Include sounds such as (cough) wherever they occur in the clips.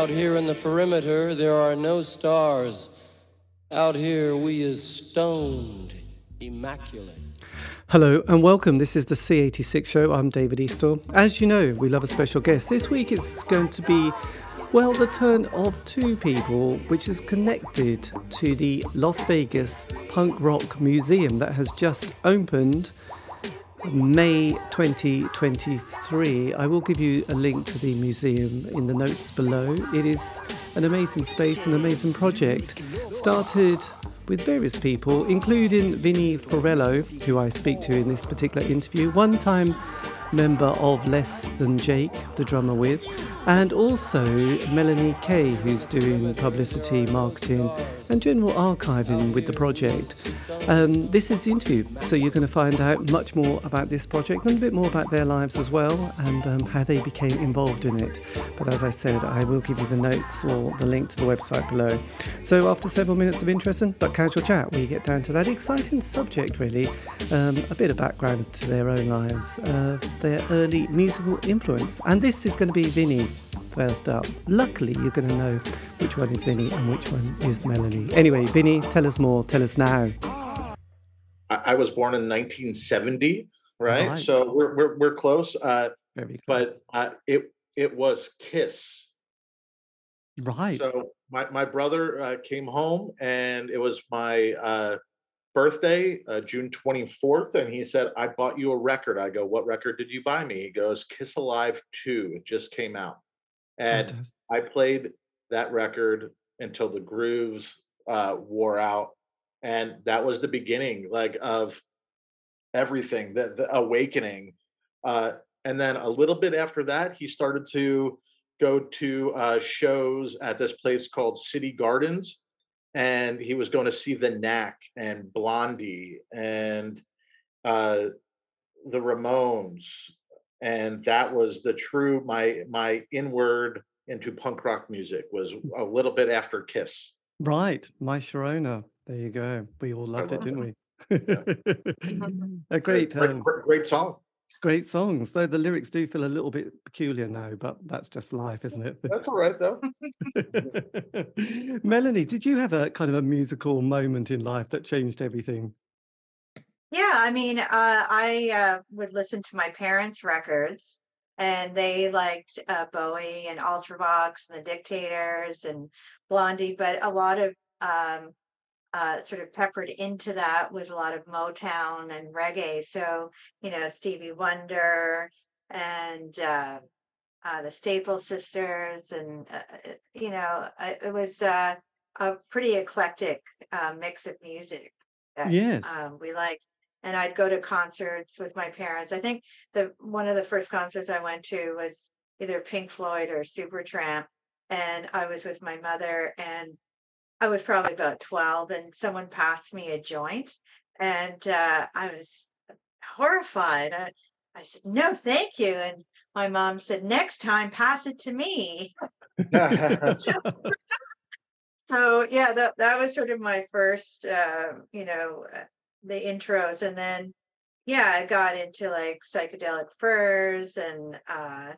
Out here in the perimeter, there are no stars. Out here, we is stoned, immaculate. Hello and welcome. This is the C86 show. I'm David Eastaugh. As you know, we love a special guest. This week it's going to be, well, the turn of two people, which is connected to the Las Vegas Punk Rock Museum that has just opened May 2023. I will give you a link to the museum in the notes below. It is an amazing space, an amazing project. Started with various people, including Vinnie Fiorello, who I speak to in this particular interview, one time member of Less Than Jake, the drummer with, and also Melanie Kaye, who's doing publicity, marketing, and general archiving with the project. Um, this is the interview, so you're going to find out much more about this project and a bit more about their lives as well and um, how they became involved in it. But as I said, I will give you the notes or the link to the website below. So after several minutes of interesting but casual chat, we get down to that exciting subject, really, um, a bit of background to their own lives, uh, their early musical influence. And this is going to be Vinnie first up. Luckily, you're going to know which one is Vinnie and which one is Melanie. Anyway, Vinnie, tell us more. Tell us now. I, I was born in 1970, right? right. So we're we're we're close. Uh, Very close. But uh, it it was Kiss. Right. So my my brother uh, came home and it was my uh, birthday, uh, June 24th, and he said, I bought you a record. I go, What record did you buy me? He goes, Kiss Alive 2. It just came out. And I played that record until the grooves uh, wore out. And that was the beginning, like, of everything, the, the awakening. Uh, and then a little bit after that, he started to go to uh, shows at this place called City Gardens and he was going to see the Knack and Blondie and uh, the Ramones, and that was the true my my inward into punk rock music was mm. a little bit after Kiss. Right, My Sharona. There you go. We all loved it, didn't we? (laughs) a great, great, um, great, great song. Great songs, though the lyrics do feel a little bit peculiar now, but that's just life, isn't it? That's all right, though. (laughs) Melanie, did you have a kind of a musical moment in life that changed everything? Yeah, I mean, uh, I uh, would listen to my parents' records, and they liked uh, Bowie and Ultravox and the Dictators and Blondie, but a lot of um, uh, sort of peppered into that was a lot of Motown and reggae. So, you know, Stevie Wonder and uh, uh, the Staple Sisters, and, uh, uh, you know, it was uh, a pretty eclectic mix of music that yes. um, we liked. And I'd go to concerts with my parents. I think the one of the first concerts I went to was either Pink Floyd or Supertramp. And I was with my mother and I was probably about 12 and someone passed me a joint and uh, I was horrified. I, I said, no, thank you. And my mom said, next time, pass it to me. (laughs) (laughs) so, so, yeah, that, that was sort of my first, uh, you know, uh, the intros. And then, yeah, I got into like psychedelic furs and uh,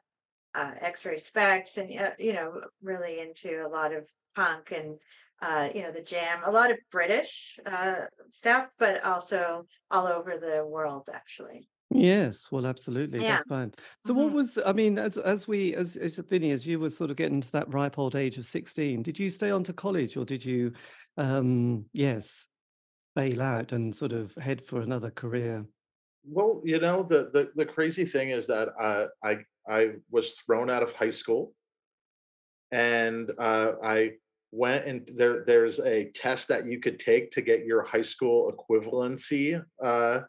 uh, X-Ray Spex and, uh, you know, really into a lot of punk and uh, you know, the jam, a lot of British uh, stuff, but also all over the world, actually. Yes, well, absolutely. Yeah. That's fine. So, what hmm was, I mean, as as we, as as Vinnie, as you were sort of getting to that ripe old age of 16, did you stay on to college or did you, um, yes, bail out and sort of head for another career? Well, you know, the the, the crazy thing is that uh, I I was thrown out of high school, and uh, I went and there there's a test that you could take to get your high school equivalency uh,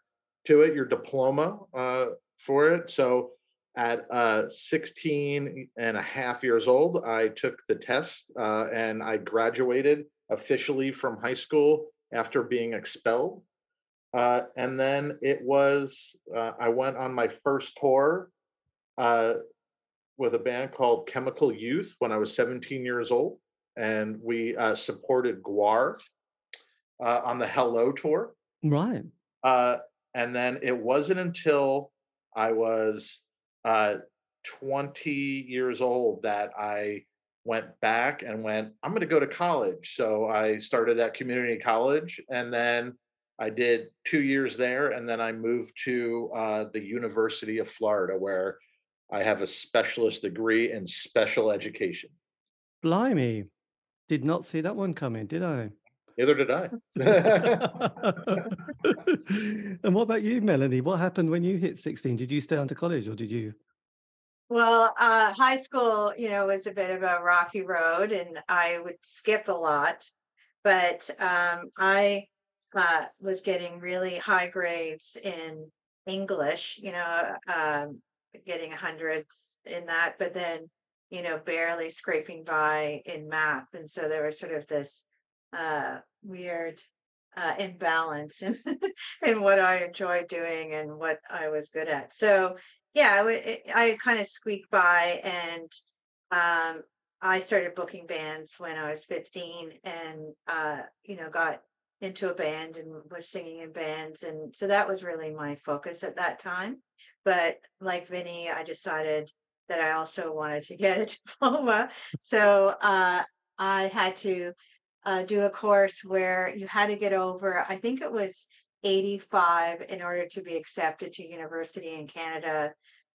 to it, your diploma uh, for it. So at uh, 16 and a half years old, I took the test uh, and I graduated officially from high school after being expelled. Uh, and then it was, uh, I went on my first tour with a band called Chemical Youth when I was 17 years old and we uh, supported GWAR uh, on the Hello tour. Right. Uh, and then it wasn't until I was uh, 20 years old that I went back and went, I'm going to go to college. So I started at community college and then I did two years there. And then I moved to uh, the University of Florida, where I have a specialist degree in special education. Blimey. Did not see that one coming, did I? Neither did I. (laughs) and what about you, Melanie? What happened when you hit 16? Did you stay on to college or did you? Well, uh, high school, you know, was a bit of a rocky road and I would skip a lot. But um, I uh, was getting really high grades in English, you know, um, getting hundreds in that, but then, you know, barely scraping by in math. And so there was sort of this uh, weird uh, imbalance in, (laughs) in what I enjoyed doing and what I was good at. So yeah, I, I kind of squeaked by and um, I started booking bands when I was 15 and, uh, you know, got into a band and was singing in bands. And so that was really my focus at that time. But like Vinnie, I decided that I also wanted to get a (laughs) diploma. So uh, I had to uh, do a course where you had to get over, I think it was 85 in order to be accepted to university in Canada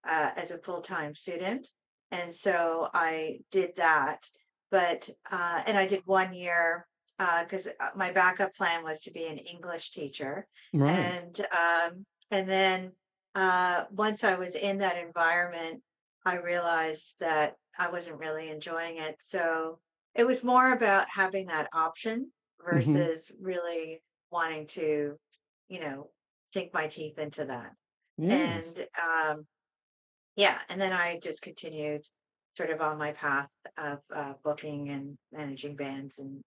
uh, as a full-time student. And so I did that. But, uh, and I did one year because uh, uh, my backup plan was to be an English teacher. Right. And, um, and then uh, once I was in that environment, I realized that I wasn't really enjoying it. So it was more about having that option hmm versus really wanting to, you know, sink my teeth into that. Yes. And um, yeah, and then I just continued sort of on my path of uh, booking and managing bands and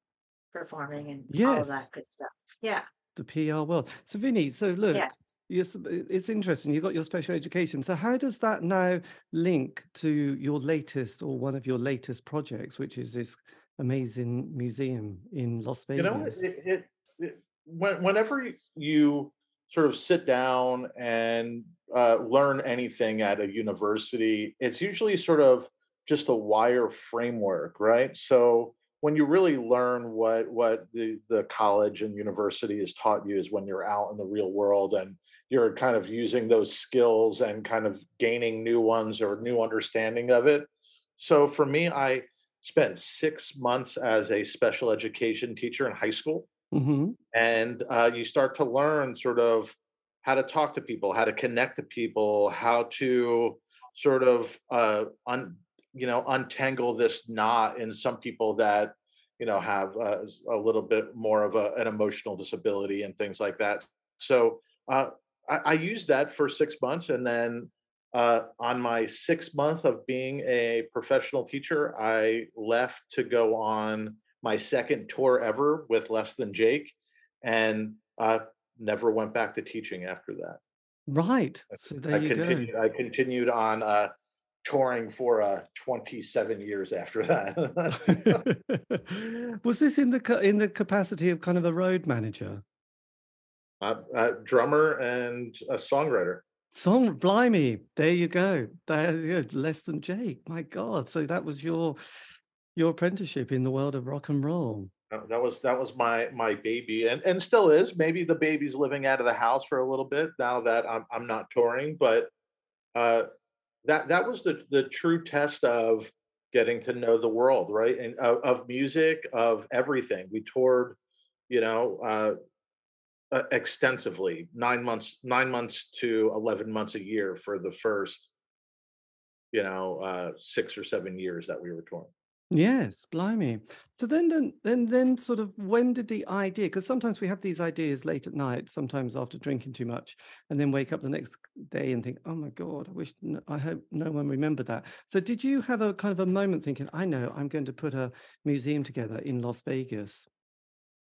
performing and all of that good stuff. Yeah. The PR world. So Vinnie, so look, Yes. yes, it's interesting. You've got your special education. So how does that now link to your latest or one of your latest projects, which is this amazing museum in Las Vegas? You know, it, it, it when, whenever you sort of sit down and uh, learn anything at a university, it's usually sort of just a wire framework, right? So when you really learn what what the the college and university has taught you is when you're out in the real world and you're kind of using those skills and kind of gaining new ones or new understanding of it. So for me, I spent six months as a special education teacher in high school hmm and uh, you start to learn sort of how to talk to people how to connect to people how to sort of uh, un, you know untangle this knot in some people that you know have uh, a little bit more of a, an emotional disability and things like that so uh, I, I used that for six months and then uh, on my sixth month of being a professional teacher i left to go on my second tour ever with Less Than Jake, and uh, never went back to teaching after that. Right. So I there you go. continued. I continued on uh, touring for uh, 27 years after (laughs) that. Was this in the in the capacity of kind of a road manager? uh, uh, drummer and a songwriter. Song, blimey, there you go. There you go. Less than Jake. My God. So that was your your apprenticeship in the world of rock and roll. Uh, That was that was my my baby, and and still is. Maybe the baby's living out of the house for a little bit now that I'm I'm not touring, but uh, that that was the the true test of getting to know the world, right? And of, of music, of everything. We toured, you know, uh, uh, extensively, nine months, nine months to eleven months a year for the first, you know, uh, six or seven years that we were touring. Yes, blimey. So then, then, then, then, sort of, when did the idea? Because sometimes we have these ideas late at night, sometimes after drinking too much, and then wake up the next day and think, "Oh my God, I wish, I hope no one remembered that." So, did you have a kind of a moment thinking, "I know, I'm going to put a museum together in Las Vegas"?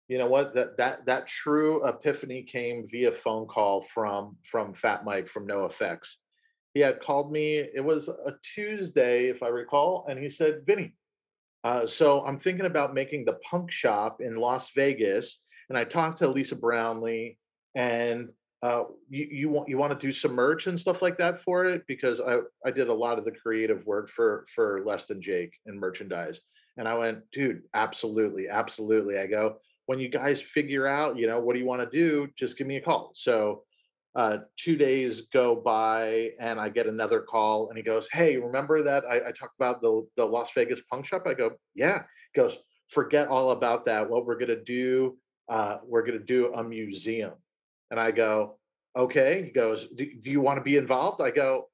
You know what? That that that true epiphany came via phone call from from Fat Mike from NOFX. He had called me. It was a Tuesday, if I recall, and he said, "Vinnie, uh, so I'm thinking about making the punk shop in Las Vegas." And I talked to Lisa Brownlee, and uh, you you want you want to do some merch and stuff like that for it because I I did a lot of the creative work for for Less Than Jake and merchandise. And I went, dude, absolutely, absolutely. I go, when you guys figure out, you know, what do you want to do? Just give me a call. So uh, two days go by and I get another call and he goes, Hey, remember that I, I talked about the, the Las Vegas punk shop? I go, Yeah. He goes, forget all about that. What we're gonna do, uh, we're gonna do a museum. And I go, okay. He goes, do, do you want to be involved? I go,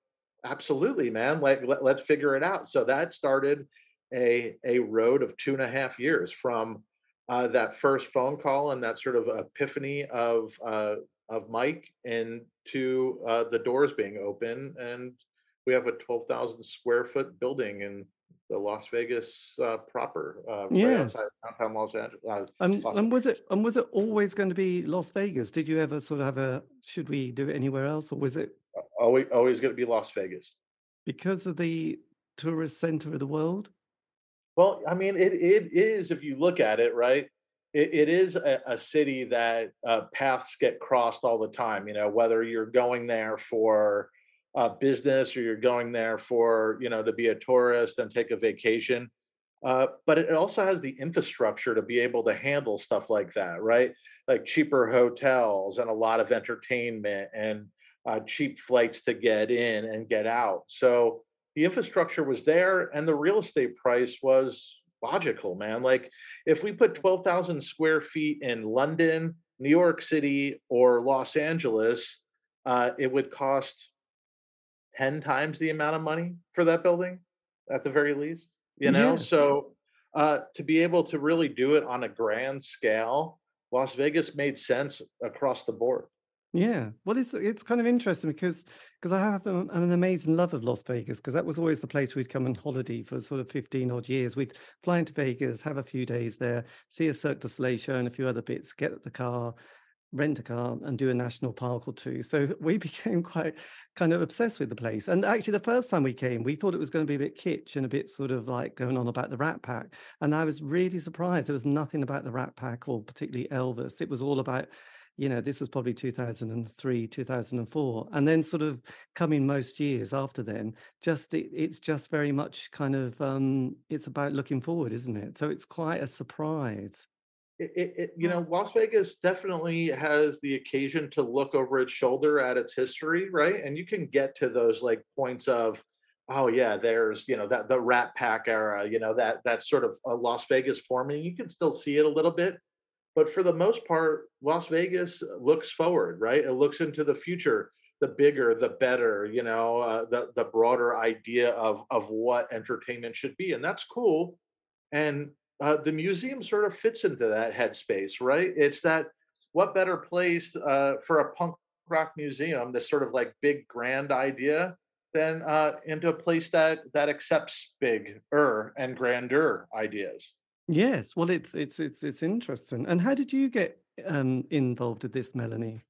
absolutely, man. Like let, let's figure it out. So that started a a road of two and a half years from uh, that first phone call and that sort of epiphany of uh, of Mike into uh, the doors being open, and we have a twelve thousand square foot building in the Las Vegas uh, proper, uh, right Yes. outside downtown Los Angeles. Uh, And Las and was it and was it always going to be Las Vegas? Did you ever sort of have a should we do it anywhere else, or was it always always going to be Las Vegas. because of the tourist center of the world? Well, I mean, it it is if you look at it, right? It, it is a, a city that uh, paths get crossed all the time. You know, whether you're going there for uh, business or you're going there for you know to be a tourist and take a vacation. Uh, but it also has the infrastructure to be able to handle stuff like that, right? Like cheaper hotels and a lot of entertainment and uh, cheap flights to get in and get out. So the infrastructure was there and the real estate price was logical, man. Like if we put 12,000 square feet in London, New York City, or Los Angeles, uh, it would cost 10 times the amount of money for that building at the very least, you know? So uh, to be able to really do it on a grand scale, Las Vegas made sense across the board. Yeah. Well, it's it's kind of interesting because because I have an, an amazing love of Las Vegas because that was always the place we'd come on holiday for sort of 15 odd years. We'd fly into Vegas, have a few days there, see a Cirque du Soleil show and a few other bits, get the car, rent a car and do a national park or two. So (laughs) we (laughs) became quite kind of obsessed with the place. And actually the first time we came, we thought it was going to be a bit kitsch and a bit sort of like going on about the Rat Pack. And I was really surprised. There was nothing about the Rat Pack or particularly Elvis. It was all about you know, this was probably 2003, 2004. And then sort of coming most years after then, just it, it's just very much kind of um it's about looking forward, isn't it? So it's quite a surprise. it, it, it you know las vegas definitely has the occasion to look over its shoulder at its history right and you can get to those like points of oh yeah there's you know that the rat pack era you know that that sort of uh, las vegas forming you can still see it a little bit but for the most part las vegas looks forward right it looks into the future the bigger the better you know uh, the the broader idea of of what entertainment should be and that's cool and uh, the museum sort of fits into that headspace, right? It's that what better place uh, for a punk rock museum, this sort of like big grand idea, than uh, into a place that that accepts big er and grandeur ideas. Yes, well it's it's it's it's interesting. And how did you get um involved with this, Melanie?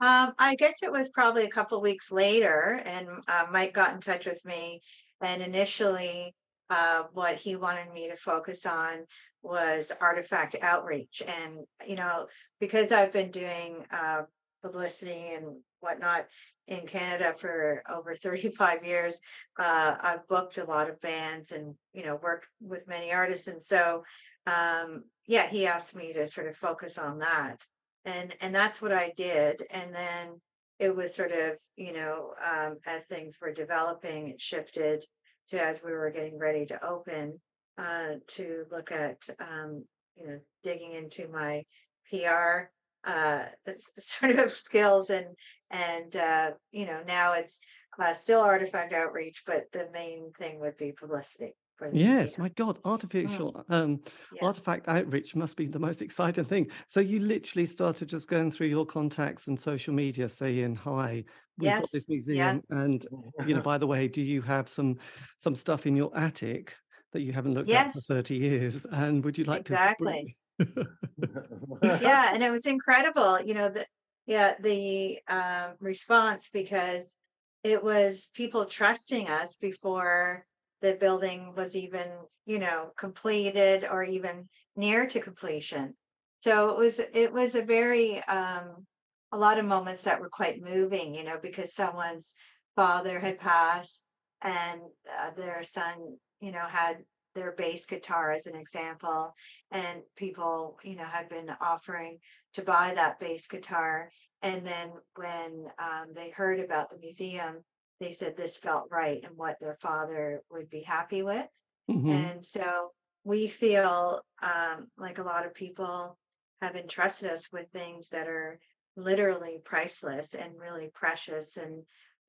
Um, I guess it was probably a couple weeks later, and uh, Mike got in touch with me. And initially, uh, what he wanted me to focus on was artifact outreach. And, you know, because I've been doing uh, publicity and whatnot in Canada for over 35 years, uh, I've booked a lot of bands and, you know, worked with many artists. And so, um, yeah, he asked me to sort of focus on that and and that's what I did. And then it was sort of, you know, um, as things were developing, it shifted to as we were getting ready to open, uh, to look at, um, you know, digging into my PR uh, (laughs) sort of skills and and uh, you know now it's uh, still artifact outreach, but the main thing would be publicity for the Yes, museum. my God, Mm, artificial um yeah. artifact outreach must be the most exciting thing. So you literally started just going through your contacts and social media saying, "Hi, we've got this Yes. museum, and you know, (laughs) by the way, do you have some some stuff in your attic that you haven't looked at for 30 years? And would you like to bring Exactly. (laughs) yeah (laughs) and it was incredible you know the yeah the um response because it was people trusting us before the building was even you know completed or even near to completion. So it was it was a very um a lot of moments that were quite moving you know because someone's father had passed and uh, their son you know had their bass guitar as an example. And people, you know, had been offering to buy that bass guitar. And then when um, they heard about the museum, they said this felt right and what their father would be happy with. hmm And so we feel um, like a lot of people have entrusted us with things that are literally priceless and really precious. And,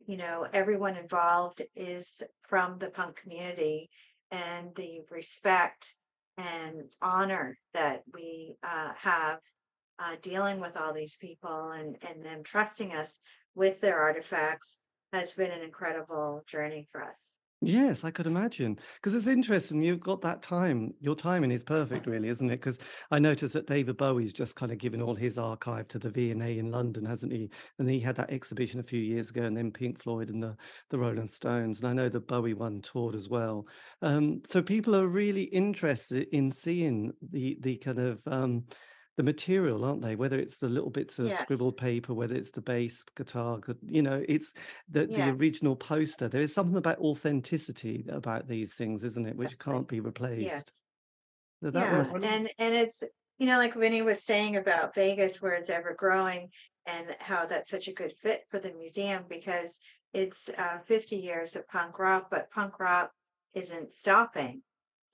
you know, everyone involved is from the punk community and the respect and honor that we uh, have uh, dealing with all these people and, and them trusting us with their artifacts has been an incredible journey for us. Yes, I could imagine. Because it's interesting, you've got that time. Your timing is perfect, really, isn't it? Because I noticed that David Bowie's just kind of given all his archive to the V&A in London, hasn't he? And he had that exhibition a few years ago, and then Pink Floyd and the the Rolling Stones. And I know the Bowie one toured as well. Um, so people are really interested in seeing the the kind of um, the material, aren't they? Whether it's the little bits of Yes, scribbled paper, whether it's the bass guitar, you know, it's the the original poster. There is something about authenticity about these things, isn't it, which can't be replaced. Yes. So that Yeah, and and it's you know like Vinnie was saying about Vegas where it's ever growing and how that's such a good fit for the museum because it's uh, 50 years of punk rock, but punk rock isn't stopping.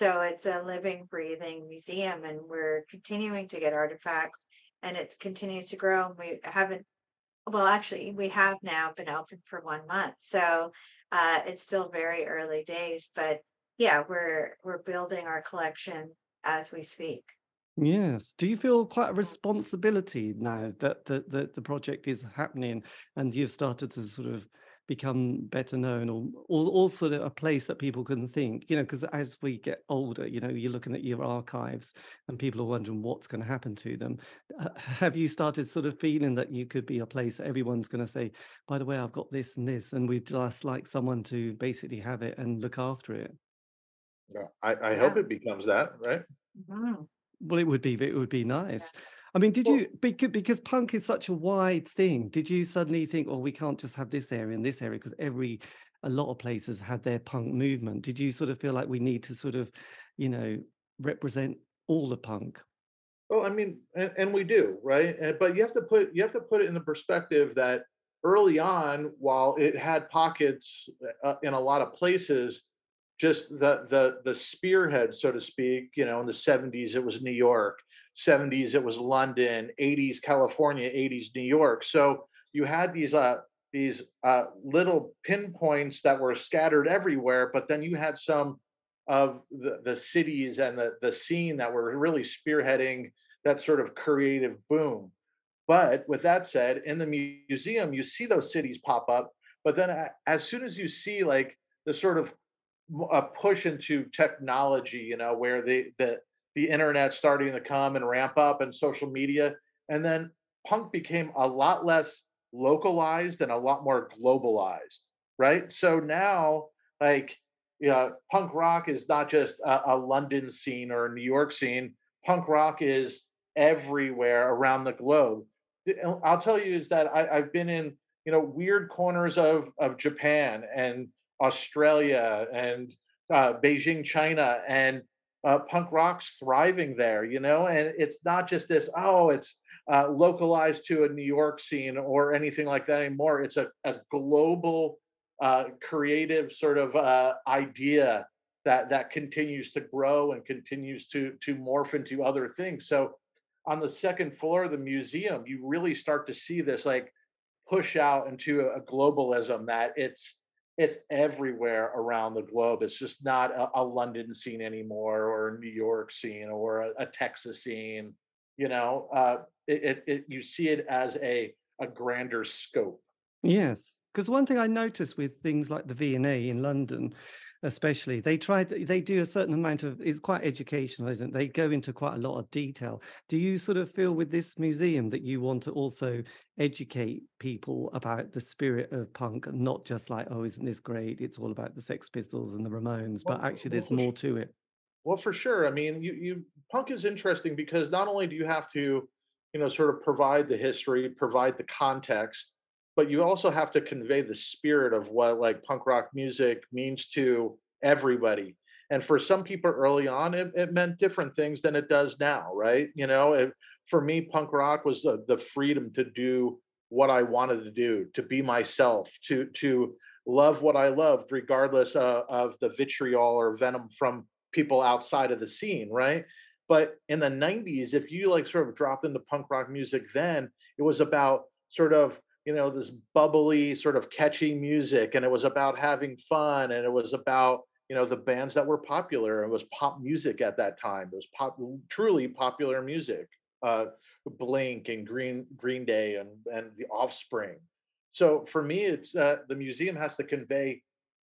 So it's a living, breathing museum, and we're continuing to get artifacts, and it continues to grow. And we haven't, well, actually, we have now been open for one month, so uh, it's still very early days, but yeah, we're we're building our collection as we speak. yes. Do you feel quite a responsibility now that the, the the project is happening and you've started to sort of become better known or, or also a place that people can think, you know, because as we get older, you know, you're looking at your archives and people are wondering what's going to happen to them. Uh, Have you started sort of feeling that you could be a place that everyone's going to say, by the way, I've got this and this, and we'd just like someone to basically have it and look after it? yeah, I, I Yeah. hope it becomes that, right? Mhm. Well, it would be it would be Yeah. I mean, did Well, you because because punk is such a wide thing, did you suddenly think, "Oh, we can't just have this area and this area," because every a lot of places had their punk movement. Did you sort of feel like we need to sort of, you know, represent all the punk? Well, I mean, and, and we do, right? And, but you have to put you have to put it in the perspective that early on, while it had pockets uh, in a lot of places, just the the the spearhead, so to speak. You know, in the '70s it was New York, '70s it was London, '80s California, '80s New York. So you had these uh these uh little pinpoints that were scattered everywhere, but then you had some of the, the cities and the, the scene that were really spearheading that sort of creative boom. But with that said, in the museum, you see those cities pop up. But then as soon as you see like the sort of a push into technology, you know, where the the the internet starting to come and ramp up and social media, and then punk became a lot less localized and a lot more globalized, right? So now, like, yeah, punk rock is not just a, a London scene or a New York scene. Punk rock is everywhere around the globe. I'll tell you is that I, I've been in you know weird corners of of Japan and Australia and uh, Beijing, China, and uh, punk rock's thriving there. You know, and it's not just this. Oh, it's uh, localized to a New York scene or anything like that anymore. It's a, a global uh, creative sort of uh, idea that that continues to grow and continues to to morph into other things. So on the second floor of the museum, you really start to see this like push out into a globalism that it's it's everywhere around the globe. It's just not a, a London scene anymore, or a New York scene, or a, a Texas scene. You know, uh, it, it, it you see it as a a grander scope. Yes, because one thing I noticed with things like the V&A in London, especially, they try to, they do a certain amount of, it's quite educational, isn't it? They go into quite a lot of detail. Do you sort of feel with this museum that you want to also educate people about the spirit of punk and not just like, oh, isn't this great? It's all about the Sex Pistols and the Ramones, but actually there's for more to it. Well, for sure. I mean, you you punk is interesting because not only do you have to, you know, sort of provide the history, provide the context, but you also have to convey the spirit of what like punk rock music means to everybody. and for some people early on, it, it meant different things than it does now, right? You know, it, for me, punk rock was the, the freedom to do what I wanted to do, to be myself, to to love what I loved, regardless uh, of the vitriol or venom from people outside of the scene, right? But in the 90s, if you like sort of dropped into punk rock music then, it was about sort of, you know, this bubbly, sort of catchy music, and it was about having fun, and it was about, you know, the bands that were popular. It was pop music at that time. It was pop, truly popular music. Uh, Blink and Green Green Day and and the Offspring. So for me, it's uh, the museum has to convey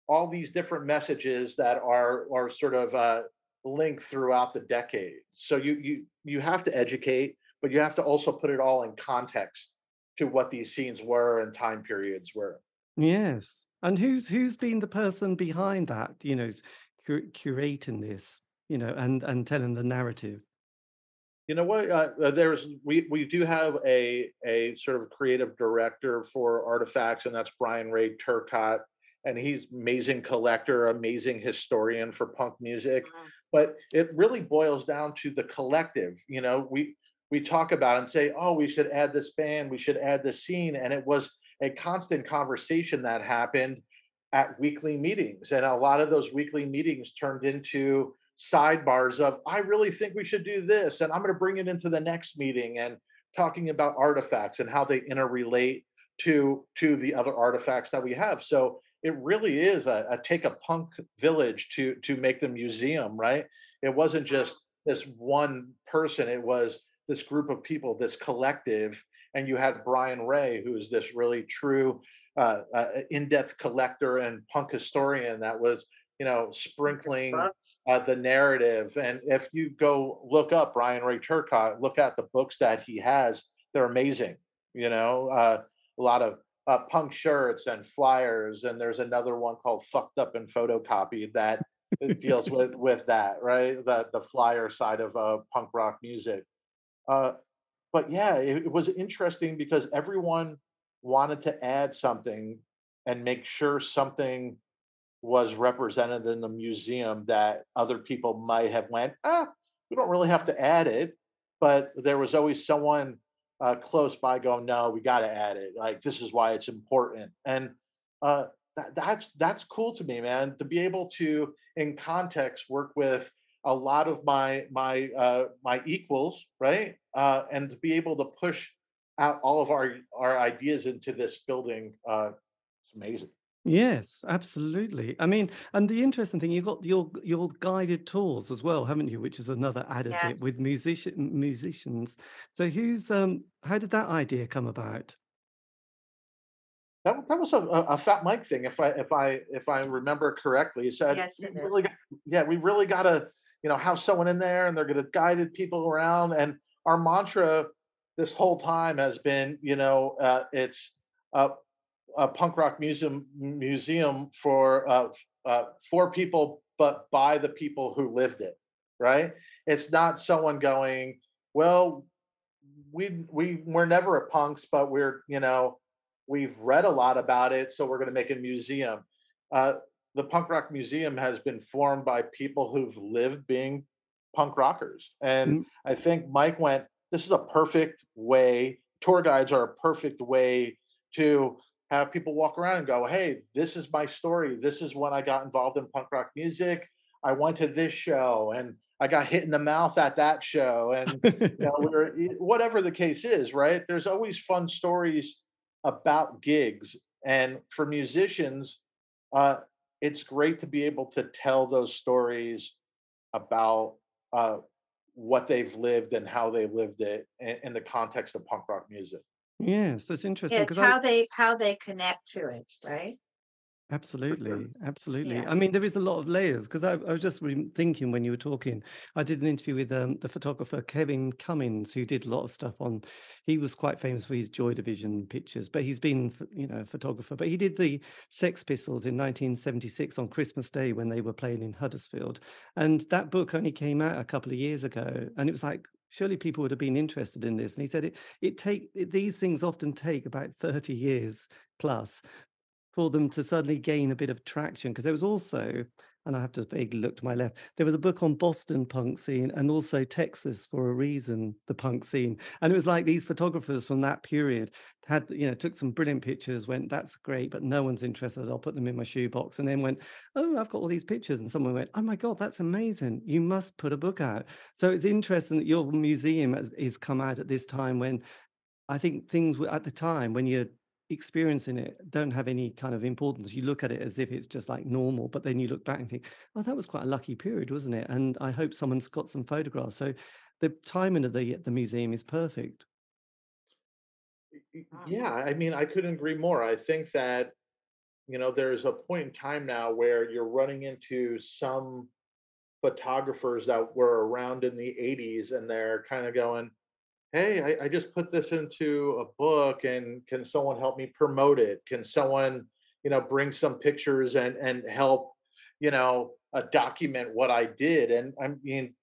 all these different messages that are are sort of uh, linked throughout the decade. So you you you have to educate, but you have to also put it all in context to what these scenes were and time periods were. Yes, and who's who's been the person behind that? You know, cur- curating this, you know, and and telling the narrative. You know what? Uh, uh, there's we we do have a a sort of creative director for artifacts, and that's Bryan Ray Turcotte, and he's amazing collector, amazing historian for punk music. Mhm. But it really boils down to the collective. You know, we we talk about and say, oh, we should add this band, we should add this scene, and it was a constant conversation that happened at weekly meetings, and a lot of those weekly meetings turned into sidebars of i really think we should do this and i'm going to bring it into the next meeting and talking about artifacts and how they interrelate to to the other artifacts that we have. So it really is a, a take a punk village to to make the museum right? It wasn't just this one person it was this group of people this collective and you had bryan ray who is this really true uh, uh, in-depth collector and punk historian that was you know, sprinkling uh, the narrative. And if you go look up Bryan Ray Turcotte, look at the books that he has, they're amazing. You know, uh, a lot of uh, punk shirts and flyers. And there's another one called Fucked Up and Photocopied that deals with (laughs) with that, right? The the flyer side of uh, punk rock music. Uh, but yeah, it, it was interesting because everyone wanted to add something and make sure something was represented in the museum that other people might have went, ah, we don't really have to add it, but there was always someone uh, close by going, no, we got to add it. Like this is why it's important, and uh, that, that's that's cool to me, man. To be able to, in context, work with a lot of my my uh, my equals, right, uh, and to be able to push out all of our our ideas into this building, uh, it's amazing. Yes, absolutely. I mean, and the interesting thing, you've got your your guided tours as well, haven't you? Which is another additive Yes. with musician musicians. So who's um how did that idea come about? That that was a a a Fat Mike thing, if I if I if I remember correctly. He said, Yes, "We really got yeah, we really gotta, you know, have someone in there, and they're gonna guided people around." And our mantra this whole time has been, you know, uh, it's a, a punk rock museum museum for uh, uh, for people, but by the people who lived it. Right? It's not someone going, well, we we we're never a punks, but we're you know we've read a lot about it, so we're going to make a museum. The Punk Rock Museum has been formed by people who've lived being punk rockers, and Mm, I think Mike went, "This is a perfect way. Tour guides are a perfect way to." Have people walk around and go, "Hey, this is my story. This is when I got involved in punk rock music. I went to this show and I got hit in the mouth at that show, and you know, (laughs) we're, e- whatever the case is, right? There's always fun stories about gigs, and for musicians, uh, it's great to be able to tell those stories about uh, what they've lived and how they lived it in, in the context of punk rock music. Yes, that's interesting Yeah, because it's I how they how they connect to it, right? Absolutely, absolutely. Yeah. I mean, there is a lot of layers because I, I was just thinking when you were talking. I did an interview with um, the photographer Kevin Cummins, who did a lot of stuff on. He was quite famous for his Joy Division pictures, but he's been, you know, a photographer. But he did the Sex Pistols in 1976 on Christmas Day when they were playing in Huddersfield, and that book only came out a couple of years ago, and it was like. Surely people would have been interested in this, and he said it. It take it, these things often take about thirty years plus for them to suddenly gain a bit of traction because there was also and I have to vaguely look to my left. There was a book on Boston punk scene and also Texas for a reason, the punk scene. And it was like these photographers from that period had, you know, took some brilliant pictures, went, that's great, but no one's interested. I'll put them in my shoebox. And then went, oh, I've got all these pictures. And someone went, oh my God, that's amazing. You must put a book out. So it's interesting that your museum has, is come out at this time when I think things were at the time when you're experiencing it don't have any kind of importance. You look at it as if it's just like normal, but then you look back and think, oh, that was quite a lucky period, wasn't it? And I hope someone's got some photographs. So the timing of the the museum is perfect. Yeah, I mean, I couldn't agree more. I think that, you know, there's a point in time now where you're running into some photographers that were around in the 80s and they're kind of going, hey, I, I just put this into a book and can someone help me promote it? Can someone, you know, bring some pictures and and help, you know, uh, document what I did? And I mean,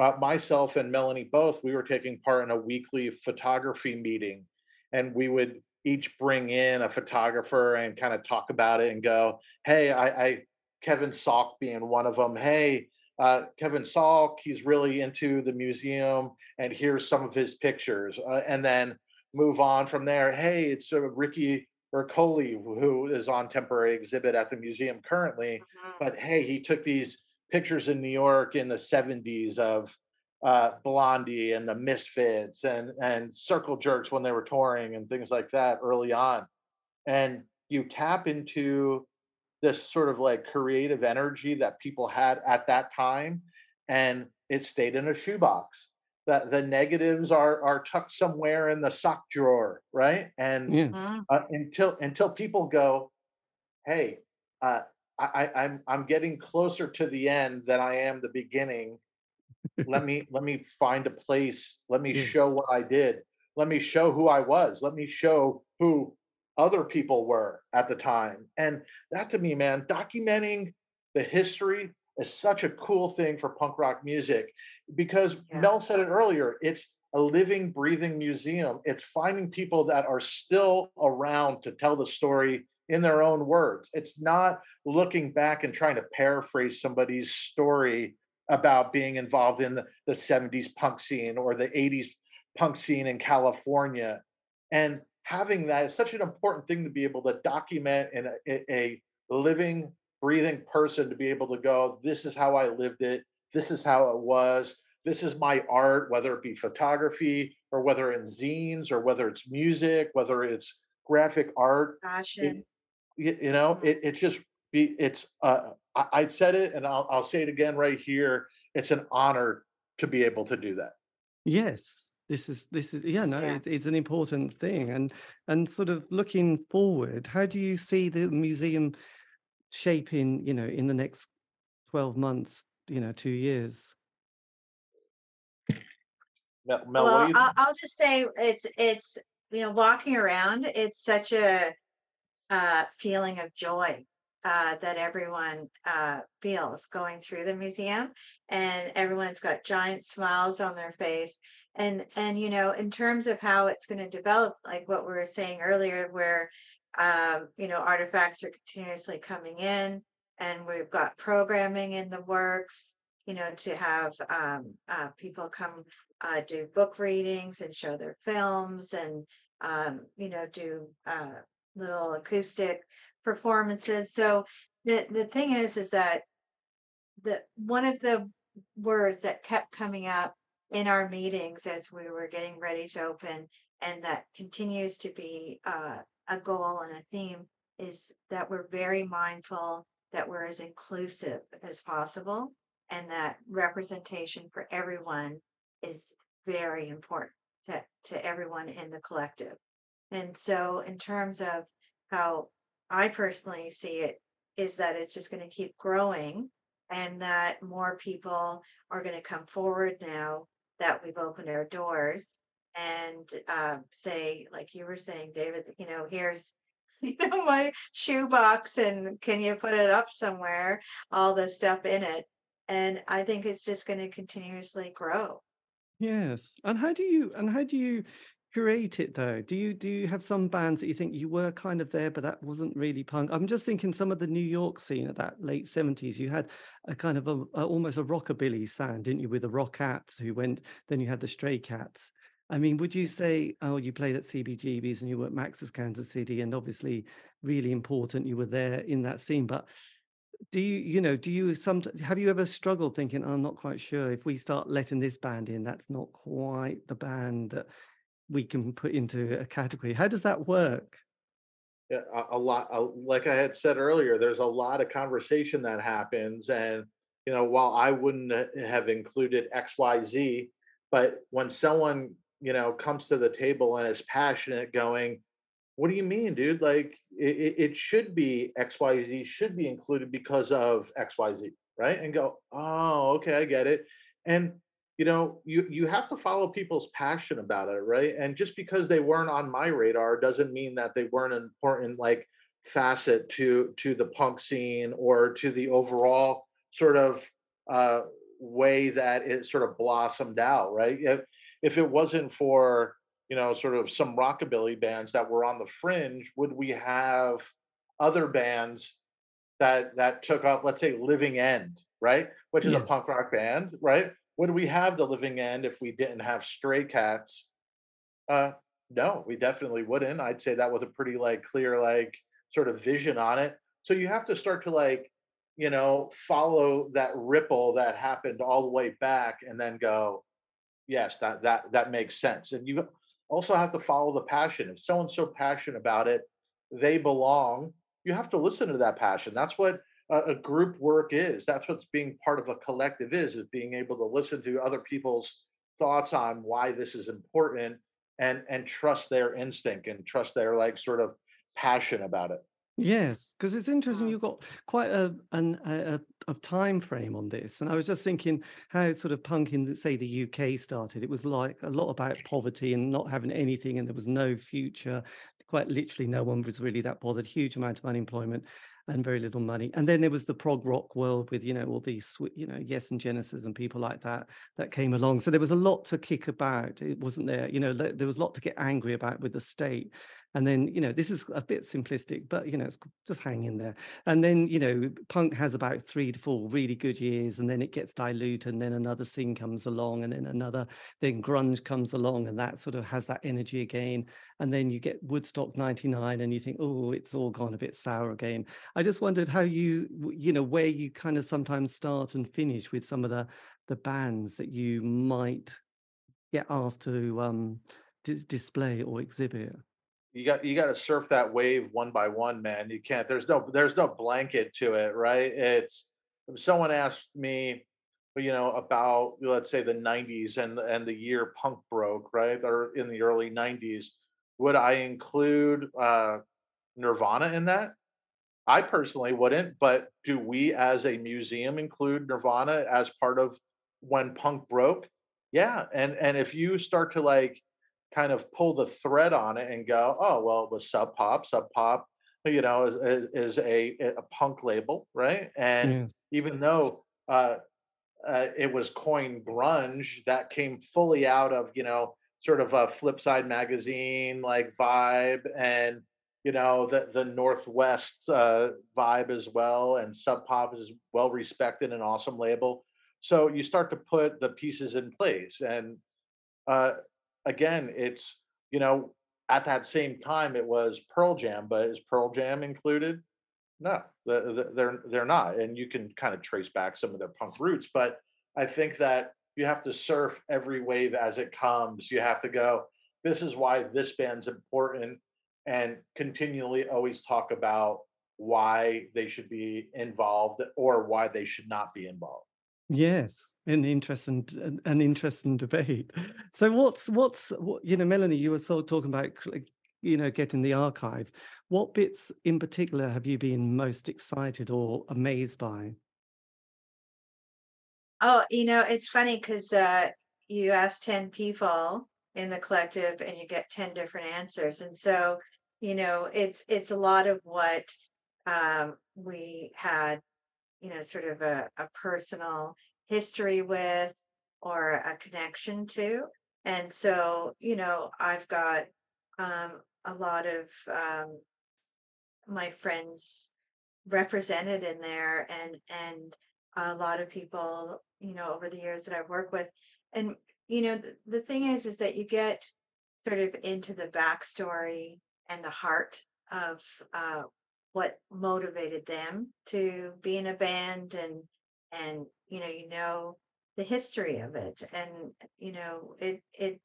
uh, myself and Melanie both, we were taking part in a weekly photography meeting, and we would each bring in a photographer and kind of talk about it and go, hey, I, I Kevin Salk being one of them. Hey, uh, Kevin Salk, he's really into the museum, and here's some of his pictures. Uh, and then move on from there. Hey, it's uh, Rikki Ercoli, who is on temporary exhibit at the museum currently. Mm-hmm. But hey, he took these pictures in New York in the 70s of uh, Blondie and the Misfits and and Circle Jerks when they were touring and things like that early on. And you tap into this sort of like creative energy that people had at that time and it stayed in a shoebox that the negatives are are tucked somewhere in the sock drawer right and yes. Mm-hmm. uh, until until people go hey uh, I, I'm I'm getting closer to the end than I am the beginning. let me let me find a place. Let me yes. show what I did. Let me show who I was. Let me show who other people were at the time. And that to me, man, documenting the history is such a cool thing for punk rock music because yeah. Mel said it earlier. It's a living, breathing museum. It's finding people that are still around to tell the story in their own words. It's not looking back and trying to paraphrase somebody's story about being involved in the, the 70s punk scene or the 80s punk scene in California. And having that is such an important thing to be able to document in a, a living, breathing person to be able to go, this is how I lived it, this is how it was, this is my art, whether it be photography or whether it's zines or whether it's music, whether it's graphic art. Fashion. It, you know, mm-hmm. it, it just be it's uh I, I said it and I'll I'll say it again right here. It's an honor to be able to do that. Yes, this is this is yeah no yeah. It's, it's, an important thing and and sort of looking forward how do you see the museum shaping you know in the next 12 months you know two years Mel, Mel, well you... I'll, I'll, just say it's it's you know walking around it's such a uh, feeling of joy uh, that everyone uh, feels going through the museum and everyone's got giant smiles on their face and and you know in terms of how it's going to develop like what we were saying earlier where um, you know artifacts are continuously coming in and we've got programming in the works you know to have um, uh, people come uh, do book readings and show their films and um, you know do uh, little acoustic performances. So the the thing is is that the one of the words that kept coming up in our meetings as we were getting ready to open, and that continues to be uh, a goal and a theme, is that we're very mindful that we're as inclusive as possible and that representation for everyone is very important to, to everyone in the collective. And so, in terms of how I personally see it, is that it's just going to keep growing and that more people are going to come forward now that we've opened our doors and uh, say, like you were saying, David, you know, here's (laughs) you know my shoebox and can you put it up somewhere? All the stuff in it. And I think it's just going to continuously grow. Yes. And how do you and how do you create it though? Do you do you have some bands that you think you were kind of there, but that wasn't really punk? I'm just thinking some of the New York scene at that late 70s. You had a kind of a, a almost a rockabilly sound, didn't you, with the Rockats who went, then you had the Stray Cats. I mean, would you mm-hmm. say, oh, you played at CBGB's and you were at Max's Kansas City, and obviously really important, you were there in that scene, but do you you know do you some have you ever struggled thinking "Oh, i'm not quite sure if we start letting this band in that's not quite the band that we can put into a category how does that work Yeah, a, a lot. A, like I had said earlier, there's a lot of conversation that happens, and you know, while I wouldn't uh, have included X, Y, Z, but when someone you know comes to the table and is passionate, going, "What do you mean, dude? Like it, it it should be X, Y, Z should be included because of X, Y, Z, right?" And go, "Oh, okay, I get it." And you know, you you have to follow people's passion about it, right? And just because they weren't on my radar doesn't mean that they weren't an important like facet to to the punk scene or to the overall sort of uh way that it sort of blossomed out, right? If if it wasn't for, you know, sort of some rockabilly bands that were on the fringe, would we have other bands that that took up, let's say, Living End, right? Which is a punk rock band, right? Would we have the Living End if we didn't have Stray Cats? Uh, no, we definitely wouldn't. I'd say that was a pretty like clear like sort of vision on it. So you have to start to like, you know, follow that ripple that happened all the way back and then go, yes, that that that makes sense. And you also have to follow the passion. If someone's so passionate about it, they belong. You have to listen to that passion. That's what a, a group work is. That's what's being part of a collective is, is being able to listen to other people's thoughts on why this is important and and trust their instinct and trust their like sort of passion about it. Yes, because it's interesting. Mm. You've got quite a an a, a a time frame on this, and I was just thinking how sort of punk in, say, the UK started. It was like a lot about poverty and not having anything, and there was no future. Quite literally, no one was really that bothered. Huge amount of unemployment and very little money. And then there was the prog rock world with you know all these you know Yes and Genesis and people like that that came along. So there was a lot to kick about. It wasn't there, you know, there was a lot to get angry about with the state and then you know this is a bit simplistic but you know it's just hang in there. And then you know punk has about three to four really good years and then it gets dilute and then another scene comes along and then another then grunge comes along and that sort of has that energy again. And then you get woodstock 99 and you think oh it's all gone a bit sour again. I just wondered how you you know where you kind of sometimes start and finish with some of the the bands that you might get asked to um dis- display or exhibit You got you got to surf that wave one by one, man. You can't. There's no there's no blanket to it, right? It's someone asked me, you know, about let's say the 90s and and the year punk broke, right? Or in the early 90s, would I include uh Nirvana in that? I personally wouldn't, but do we as a museum include Nirvana as part of when punk broke? Yeah, and and if you start to like kind of pull the thread on it and go, oh well, it was Sub Pop. Sub Pop, you know, is, is, is a a punk label, right? And yes even though uh, uh, it was coined grunge, that came fully out of you know sort of a Flipside magazine like vibe and you know the the Northwest uh, vibe as well. And Sub Pop is well respected and awesome label. So you start to put the pieces in place and uh, again, it's you know at that same time it was Pearl Jam, but is Pearl Jam included? No, the- the- they're they're not, and you can kind of trace back some of their punk roots, but I think that you have to surf every wave as it comes. You have to go. This is why this band's important, and continually always talk about why they should be involved or why they should not be involved. Yes, an interesting an, interesting debate. So what's what's what, you know, Melanie, you were sort of talking about you know getting the archive. What bits in particular have you been most excited or amazed by? Oh, you know, it's funny because uh, you ask 10 people in the collective and you get 10 different answers. And so, you know, it's it's a lot of what um, we had, you know, sort of a, a personal history with or a connection to. and so you know I've got um, a lot of um, my friends represented in there, and and a lot of people you know over the years that I've worked with, and you know the, the thing is is that you get sort of into the backstory and the heart of uh, what motivated them to be in a band and and you know you know the history of it. And you know it it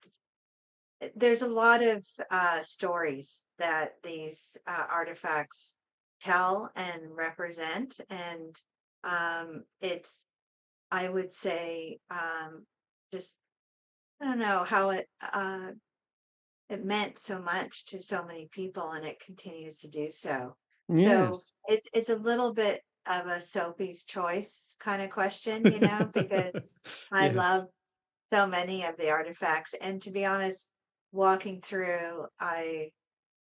there's a lot of uh, stories that these uh, artifacts tell and represent and um, it's i would say um, just i don't know how it uh, it meant so much to so many people and it continues to do so so it's it's a little bit of a Sophie's choice kind of question, you know, because (laughs) I Yes. love so many of the artifacts. And to be honest, walking through, I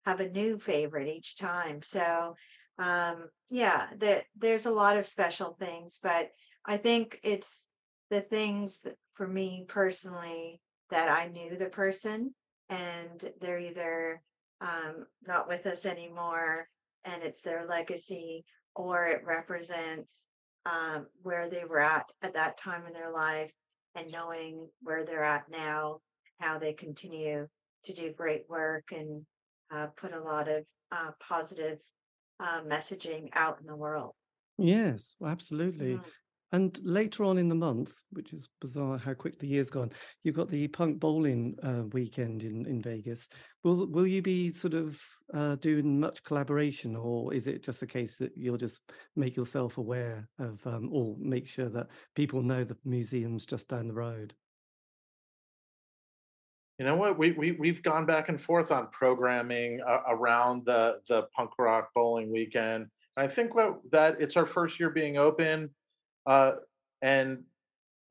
have a new favorite each time. So um yeah, there there's a lot of special things, but I think it's the things that for me personally that I knew the person and they're either um not with us anymore and it's their legacy or it represents um where they were at at that time in their life and knowing where they're at now, how they continue to do great work and uh, put a lot of uh, positive uh, messaging out in the world. Yes, absolutely. Mhm. And later on in the month, which is bizarre how quick the year's gone, you've got the punk bowling uh, weekend in, in Vegas. Will will you be sort of uh, doing much collaboration, or is it just a case that you'll just make yourself aware of, um, or make sure that people know the museum's just down the road? You know what? We we we've gone back and forth on programming uh, around the the punk rock bowling weekend. I think that it's our first year being open, uh, and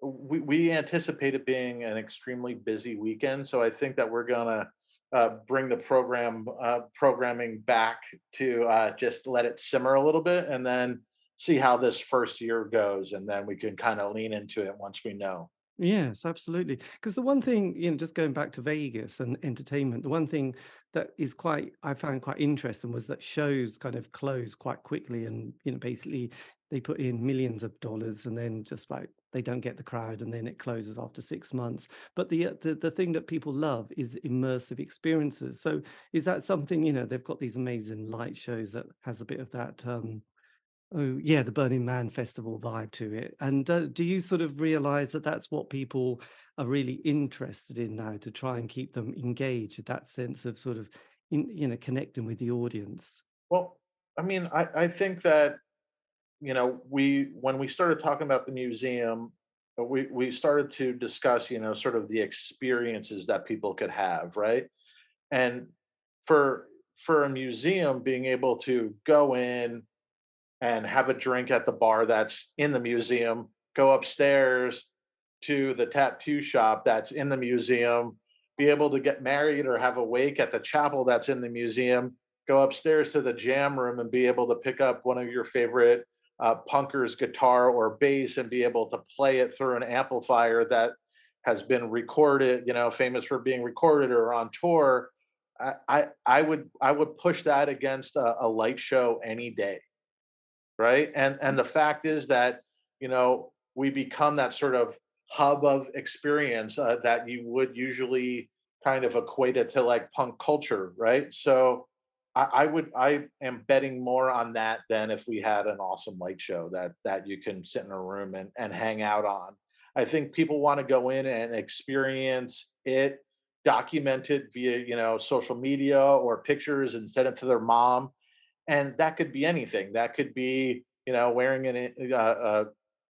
we we anticipate it being an extremely busy weekend. So I think that we're gonna uh, bring the program uh, programming back to uh, just let it simmer a little bit, and then see how this first year goes, and then we can kind of lean into it once we know. Yes, absolutely. Because the one thing, you know, just going back to Vegas and entertainment, the one thing that is quite, I found quite interesting was that shows kind of close quite quickly. And, you know, basically they put in millions of dollars and then just like they don't get the crowd and then it closes after six months. But the, uh, the, the thing that people love is immersive experiences. So is that something, you know, they've got these amazing light shows that has a bit of that, um, Oh, yeah, the Burning Man festival vibe to it. And uh, do you sort of realize that that's what people are really interested in now to try and keep them engaged, that sense of sort of, in, you know, connecting with the audience? Well, I mean, I, I think that you know, we when we started talking about the museum, uh, we we started to discuss, you know, sort of the experiences that people could have, right? And for for a museum being able to go in and have a drink at the bar that's in the museum, go upstairs to the tattoo shop that's in the museum, be able to get married or have a wake at the chapel that's in the museum, go upstairs to the jam room and be able to pick up one of your favorite uh, punker's guitar or bass and be able to play it through an amplifier that has been recorded, you know, famous for being recorded or on tour. I I, I would I would push that against a, a light show any day right? And and the fact is that you know we become that sort of hub of experience uh, that you would usually kind of equate it to like punk culture, right? So I, would I am betting more on that than if we had an awesome light show that that you can sit in a room and and hang out on. I think people want to go in and experience it, document it via you know social media or pictures and send it to their mom and that could be anything. That could be, you know, wearing an uh, uh,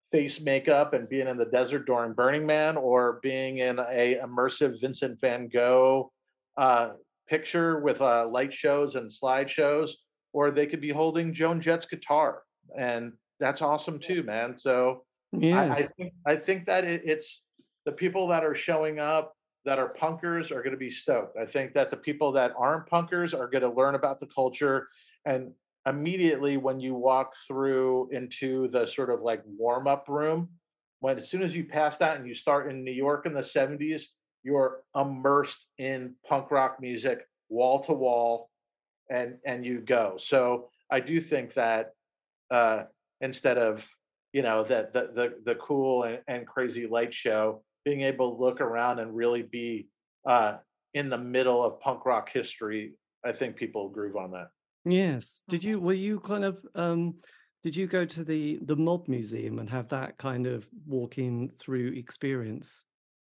face makeup and being in the desert during Burning Man, or being in a immersive Vincent Van Gogh uh, picture with uh, light shows and slideshows, or they could be holding Joan Jett's guitar, and that's awesome too, man. So I, I think I think that it, it's the people that are showing up that are punkers are going to be stoked. I think that the people that aren't punkers are going to learn about the culture, and immediately when you walk through into the sort of like warm up room, when as soon as you pass that and you start in New York in the '70s, you're immersed in punk rock music wall to wall and and you go so i do think that uh instead of you know that the the, the cool and, and crazy light show being able to look around and really be uh in the middle of punk rock history i think people groove on that Yes. Did you were you kind of um did you go to the the Mob Museum and have that kind of walking through experience?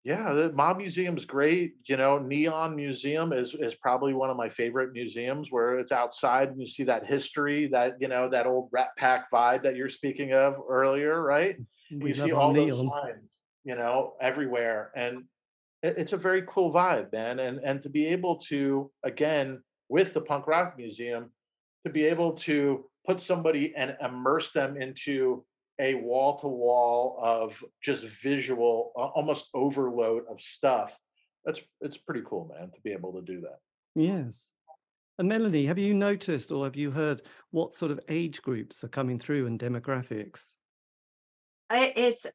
Yeah, the Mob Museum is great. You know, Neon Museum is is probably one of my favorite museums where it's outside and you see that history, that you know, that old Rat Pack vibe that you're speaking of earlier, right? We You see all those neon. signs, you know, everywhere, and it, it's a very cool vibe, man. And and to be able to again with the Punk Rock Museum to be able to put somebody and immerse them into a wall to wall of just visual a- almost overload of stuff that's it's pretty cool man to be able to do that Yes. And Melanie, have you noticed or have you heard what sort of age groups are coming through and demographics? It's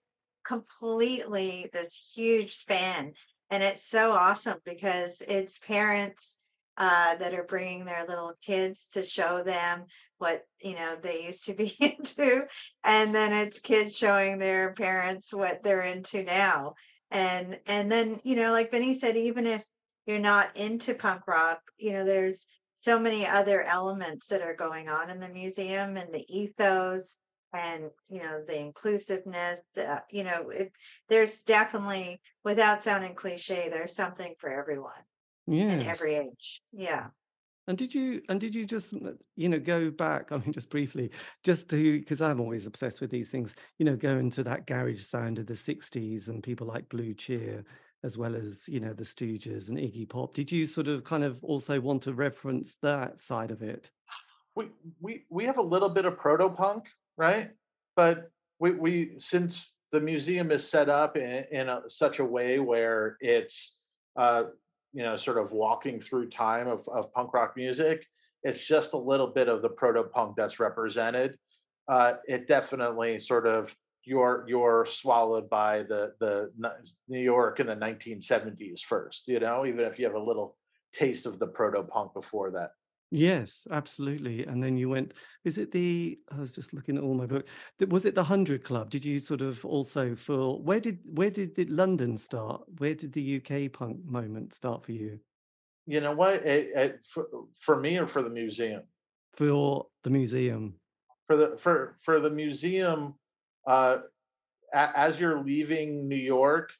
completely this huge span and it's so awesome because it's parents uh, that are bringing their little kids to show them what you know they used to be (laughs) into. And then it's kids showing their parents what they're into now. And and then you know like Vinnie said even if you're not into punk rock you know there's so many other elements that are going on in the museum and the ethos and you know the inclusiveness uh, you know it, there's definitely without sounding cliche there's something for everyone in Yes. every age yeah And did you and did you just you know go back? I mean, just briefly, just to because I'm always obsessed with these things. You know, go into that garage sound of the '60s and people like Blue Cheer, as well as you know the Stooges and Iggy Pop. Did you sort of kind of also want to reference that side of it? we we we have a little bit of proto punk right but we we since the museum is set up in, in a, such a way where it's uh you know sort of walking through time of, of punk rock music it's just a little bit of the proto punk that's represented. Uh it definitely sort of you're you're swallowed by the the new york in the 1970s first you know even if you have a little taste of the proto punk before that Yes, absolutely. And then you went. Is it the? I was just looking at all my book. th- Was it the Hundred Club? Did you sort of also feel where did where did the London start? Where did the UK punk moment start for you? You know what? It, it, for, for me or for the museum? For the museum? For the for for the museum, uh, a, as you're leaving New York,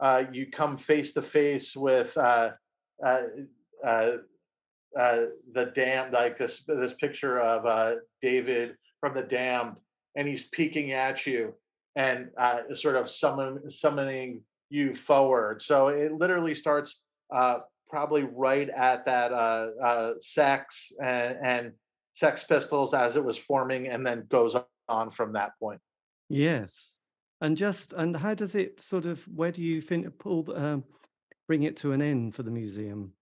uh, you come face to face with uh, uh, uh, uh, the damned, like this this picture of uh, David from the Damned, and he's peeking at you and uh, sort of summon, summoning you forward. So it literally starts uh, probably right at that uh, uh, Sex and, and Sex Pistols as it was forming, and then goes on from that point. Yes. And just and how does it sort of where do you think pull um, bring it to an end for the museum?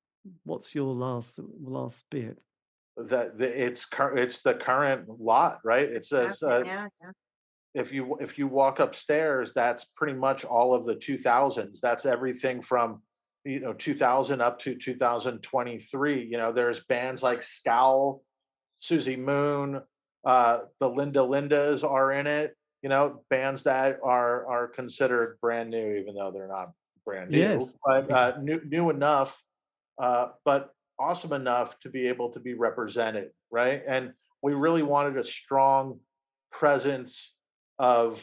What's your last last bit? That the, it's cur- it's the current lot, right? It yeah says uh, yeah, yeah. if you if you walk upstairs, that's pretty much all of the 2000s. That's everything from you know 2000 up to 2023. You know, there's bands like Scowl, Susie Moon, uh, the Linda Lindas are in it. You know, bands that are are considered brand new, even though they're not brand new, Yes. but uh, new new enough, uh, but awesome enough to be able to be represented, right? And we really wanted a strong presence of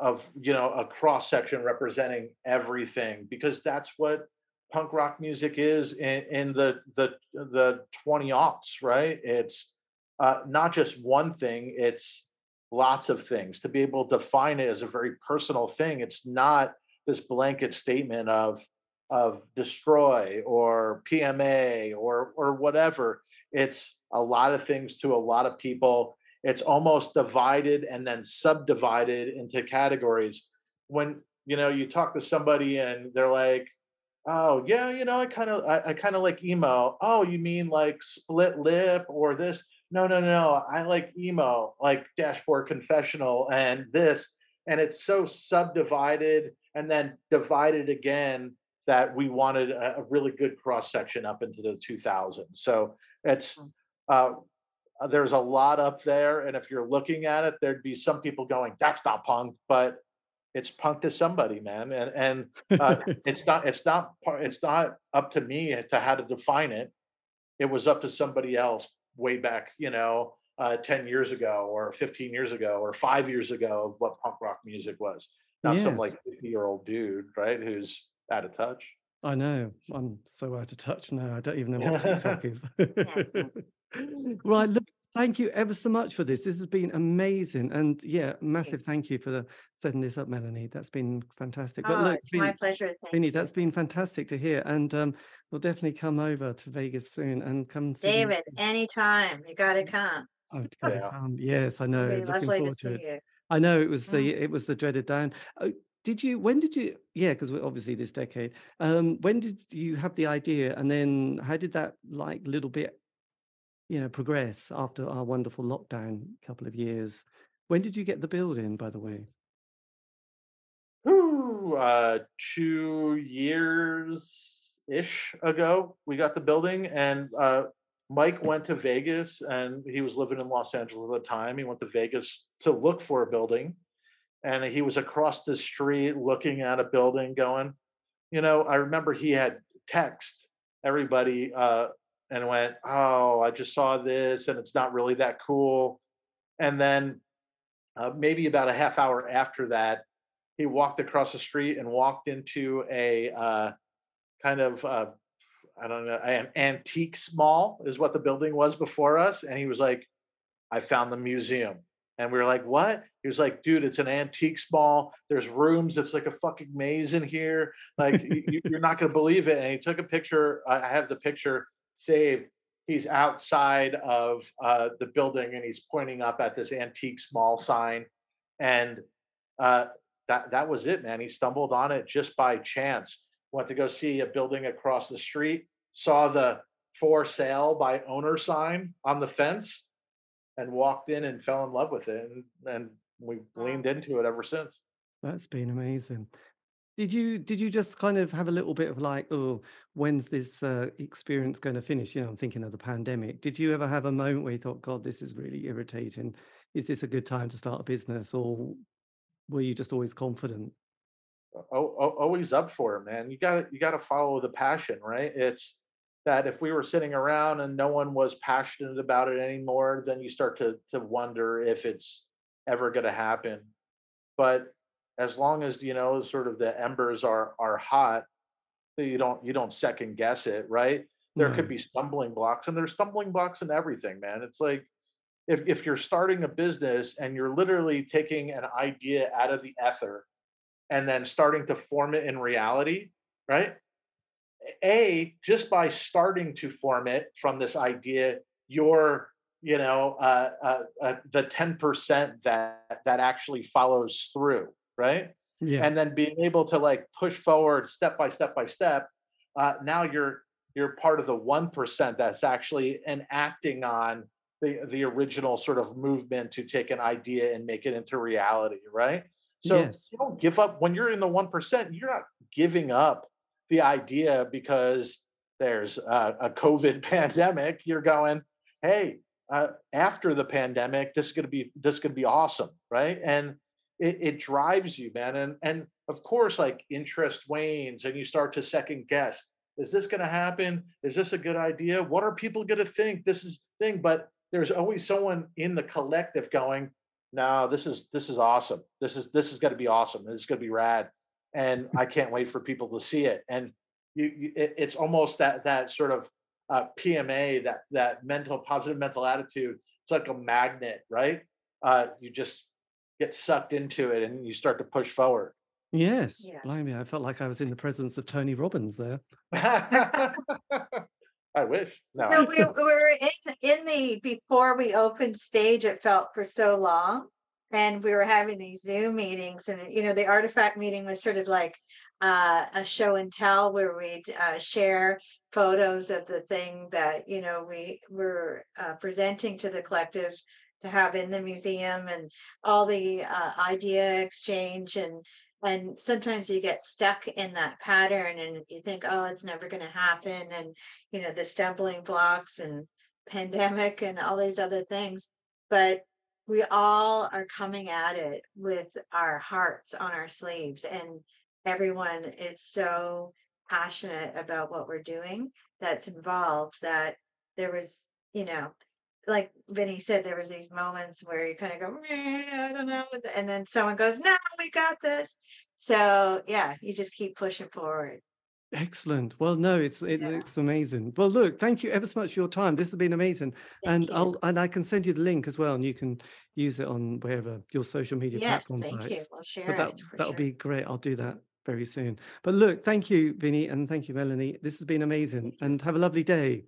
of you know a cross section representing everything because that's what punk rock music is in, in the the the 20 aughts right it's uh, not just one thing it's lots of things to be able to define it as a very personal thing it's not this blanket statement of of destroy or pma or or whatever it's a lot of things to a lot of people. It's almost divided and then subdivided into categories. When you know you talk to somebody and they're like oh yeah you know i kind of i, I kind of like emo. Oh you mean like split lip or this? No no no i like emo like dashboard confessional and this. And it's so subdivided and then divided again that we wanted a, a really good cross section up into the 2000s. So it's uh, uh, there's a lot up there, and if you're looking at it, there'd be some people going, "That's not punk," but it's punk to somebody, man, and and uh, (laughs) it's not it's not it's not up to me to how to define it. It was up to somebody else way back, you know, uh, 10 years ago or 15 years ago or five years ago of what punk rock music was. Not some like 50 year old dude, right? Who's out of touch. I know. I'm so out of touch now. I don't even know what TikTok (laughs) is. (laughs) right. Look, thank you ever so much for this. This has been amazing. And yeah, massive thank you for the, setting this up, Melanie. That's been fantastic. But oh, look, it's been, my pleasure. Thank that's been fantastic to hear. And um, we'll definitely come over to Vegas soon and come see David, you. anytime. You got to come. I've (laughs) got to come. Yes, I know. Looking forward to, to it. You. I know it was the mm. it was the dreaded down. Did you? When did you? Yeah, because obviously this decade. Um, when did you have the idea, and then how did that like little bit, you know, progress after our wonderful lockdown couple of years? When did you get the building, by the way? Uh, two years ish ago, we got the building, and uh, Mike went to Vegas, and he was living in Los Angeles at the time. He went to Vegas to look for a building and he was across the street looking at a building going you know i remember he had text everybody uh, and went oh i just saw this and it's not really that cool. And then uh, maybe about a half hour after that he walked across the street and walked into a uh, kind of uh, i don't know an antiques mall is what the building was before us and he was like i found the museum and we were like, what? He was like, dude, it's an antique mall. There's rooms. It's like a fucking maze in here. Like, you, are not going to believe it. And he took a picture. I have the picture saved. He's outside of uh, the building and he's pointing up at this antique mall sign. And uh, that, that was it, man. He stumbled on it just by chance. Went to go see a building across the street, saw the for sale by owner sign on the fence and walked in and fell in love with it and, and we leaned into it ever since. That's been amazing. Did you did you just kind of have a little bit of like oh when's this uh, experience going to finish? You know i'm thinking of the pandemic. Did you ever have a moment where you thought god this is really irritating. Is this a good time to start a business? Or were you just always confident? Oh, oh, always up for it man. You got you got to follow the passion right? It's that if we were sitting around and no one was passionate about it anymore, then you start to to wonder if it's ever going to happen. But as long as you know, sort of the embers are are hot, you don't you don't second guess it, right? There could mm-hmm. be stumbling blocks, and there's stumbling blocks in everything, man. It's like if if you're starting a business and you're literally taking an idea out of the ether and then starting to form it in reality, right? A just by starting to form it from this idea you're you know uh, uh, uh, the 10% that that actually follows through right yeah. and then being able to like push forward step by step by step uh, now you're you're part of the 1% that's actually enacting on the the original sort of movement to take an idea and make it into reality right so yes. you don't give up when you're in the 1% you're not giving up the idea because there's a, a COVID (laughs) pandemic, you're going, hey, uh, after the pandemic, this is to be this is to be awesome, right? And it, it drives you, man. And and of course, like interest wanes, and you start to second guess: Is this to happen? Is this a good idea? What are people to think? This is thing, but there's always someone in the collective going, "No, this is this is awesome. This is this is going to be awesome. This is going to be rad." And I can't wait for people to see it. And you, you it, it's almost that that sort of uh, PMA, that that mental positive mental attitude. It's like a magnet, right? Uh, you just get sucked into it, and you start to push forward. Yes, yeah. blimey, I felt like I was in the presence of Tony Robbins there. (laughs) I wish. No, no we, we were in in the before we opened stage. It felt for so long and we were having these zoom meetings and you know the artifact meeting was sort of like uh, a show and tell where we'd uh, share photos of the thing that you know we were uh, presenting to the collective to have in the museum and all the uh, idea exchange and and sometimes you get stuck in that pattern and you think oh it's never going to happen and you know the stumbling blocks and pandemic and all these other things. But we all are coming at it with our hearts on our sleeves and everyone is so passionate about what we're doing that's involved that there was you know like Vinnie said, there was these moments where you kind of go, I don't know, and then someone goes, No, we got this. So yeah, you just keep pushing forward. Excellent. Well, no, it's it yeah. looks amazing. Well, look, thank you ever so much for your time. This has been amazing, thank and you. I'll and I can send you the link as well, and you can use it on wherever your social media platforms. yes, platform thank sites. you. We'll share but that, that'll sure. be great. I'll do that mm. very soon. But look, thank you, Vinnie, and thank you, Melanie. This has been amazing, and have a lovely day.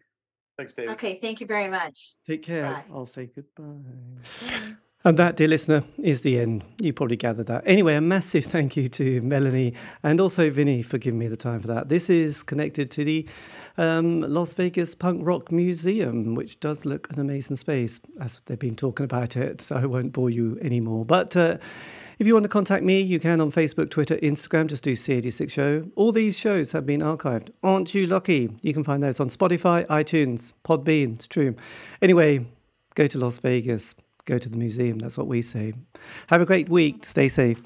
Thanks, David. Okay, thank you very much. Take care. Bye. I'll say goodbye. And that, dear listener, is the end. You probably gathered that. Anyway, a massive thank you to Melanie and also Vinnie for giving me the time for that. This is connected to the um, Las Vegas Punk Rock Museum, which does look an amazing space, as they've been talking about it, so I won't bore you anymore. But uh, if you want to contact me, you can on Facebook, Twitter, Instagram. Just do C86 Show. All these shows have been archived. Aren't you lucky? You can find those on Spotify, iTunes, Podbean. It's true. Anyway, go to Las Vegas go to the museum. That's what we say. Have a great week. Stay safe.